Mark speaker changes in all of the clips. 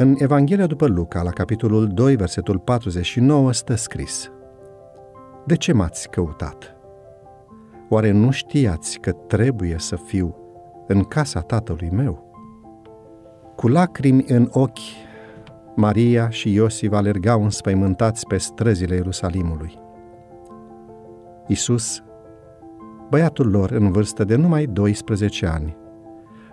Speaker 1: În Evanghelia după Luca, la capitolul 2, versetul 49, stă scris De ce m-ați căutat? Oare nu știați că trebuie să fiu în casa tatălui meu? Cu lacrimi în ochi, Maria și Iosif alergau înspăimântați pe străzile Ierusalimului. Isus, băiatul lor în vârstă de numai 12 ani,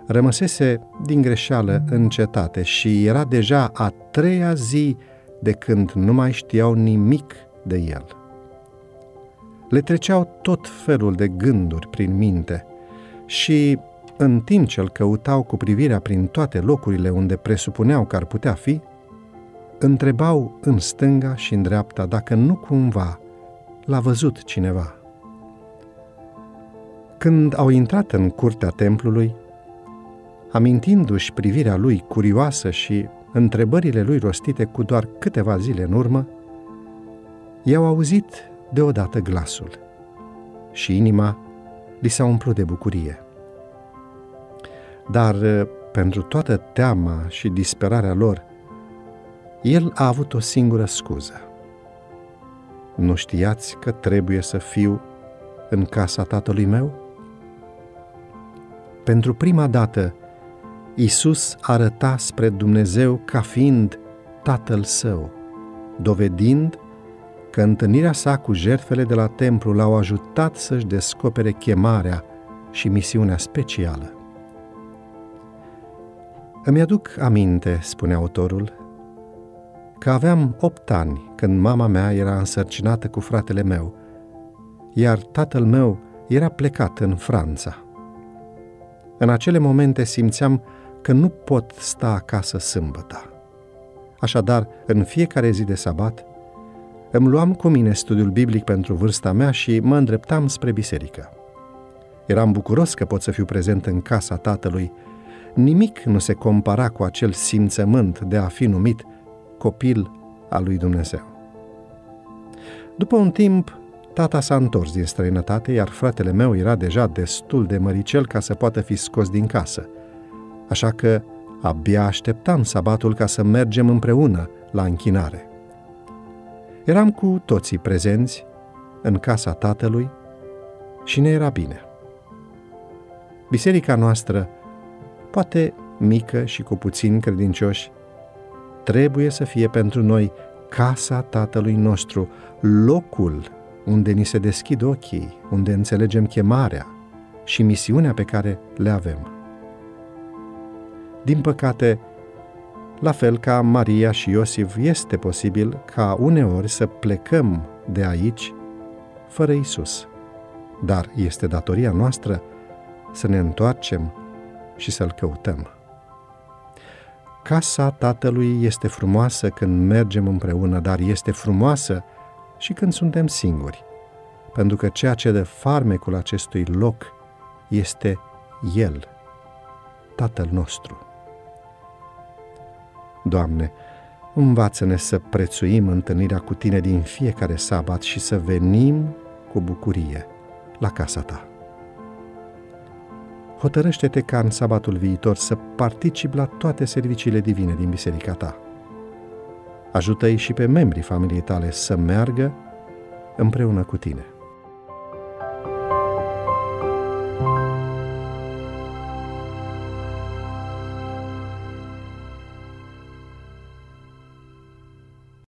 Speaker 1: rămăsese din greșeală în cetate și era deja a treia zi de când nu mai știau nimic de el. Le treceau tot felul de gânduri prin minte și, în timp ce îl căutau cu privirea prin toate locurile unde presupuneau că ar putea fi, întrebau în stânga și în dreapta dacă nu cumva l-a văzut cineva. Când au intrat în curtea templului, amintindu-și privirea lui curioasă și întrebările lui rostite cu doar câteva zile în urmă, i-au auzit deodată glasul și inima li s-a umplut de bucurie. Dar pentru toată teama și disperarea lor, el a avut o singură scuză. Nu știați că trebuie să fiu în casa tatălui meu? Pentru prima dată, Isus arăta spre Dumnezeu ca fiind Tatăl Său, dovedind că întâlnirea sa cu jertfele de la templu l-au ajutat să-și descopere chemarea și misiunea specială. Îmi aduc aminte, spune autorul, că aveam opt ani când mama mea era însărcinată cu fratele meu, iar tatăl meu era plecat în Franța. În acele momente simțeam că nu pot sta acasă sâmbătă. Așadar, în fiecare zi de sabat, îmi luam cu mine studiul biblic pentru vârsta mea și mă îndreptam spre biserică. Eram bucuros că pot să fiu prezent în casa tatălui. Nimic nu se compara cu acel simțământ de a fi numit copil al lui Dumnezeu. După un timp, tata s-a întors din străinătate, iar fratele meu era deja destul de măricel ca să poată fi scos din casă – așa că abia așteptam sabatul ca să mergem împreună la închinare. Eram cu toții prezenți în casa tatălui și ne era bine. Biserica noastră, poate mică și cu puțini credincioși, trebuie să fie pentru noi casa Tatălui nostru, locul unde ni se deschid ochii, unde înțelegem chemarea și misiunea pe care le avem. Din păcate, la fel ca Maria și Iosif, este posibil ca uneori să plecăm de aici fără Isus. Dar este datoria noastră să ne întoarcem și să-L căutăm. Casa Tatălui este frumoasă când mergem împreună, dar este frumoasă și când suntem singuri, pentru că ceea ce de farmecul acestui loc este El, Tatăl nostru. Doamne, învață-ne să prețuim întâlnirea cu Tine din fiecare sabat și să venim cu bucurie la casa Ta. Hotărăște-te ca în sabatul viitor să particip la toate serviciile divine din biserica Ta. Ajută-i și pe membrii familiei tale să meargă împreună cu Tine.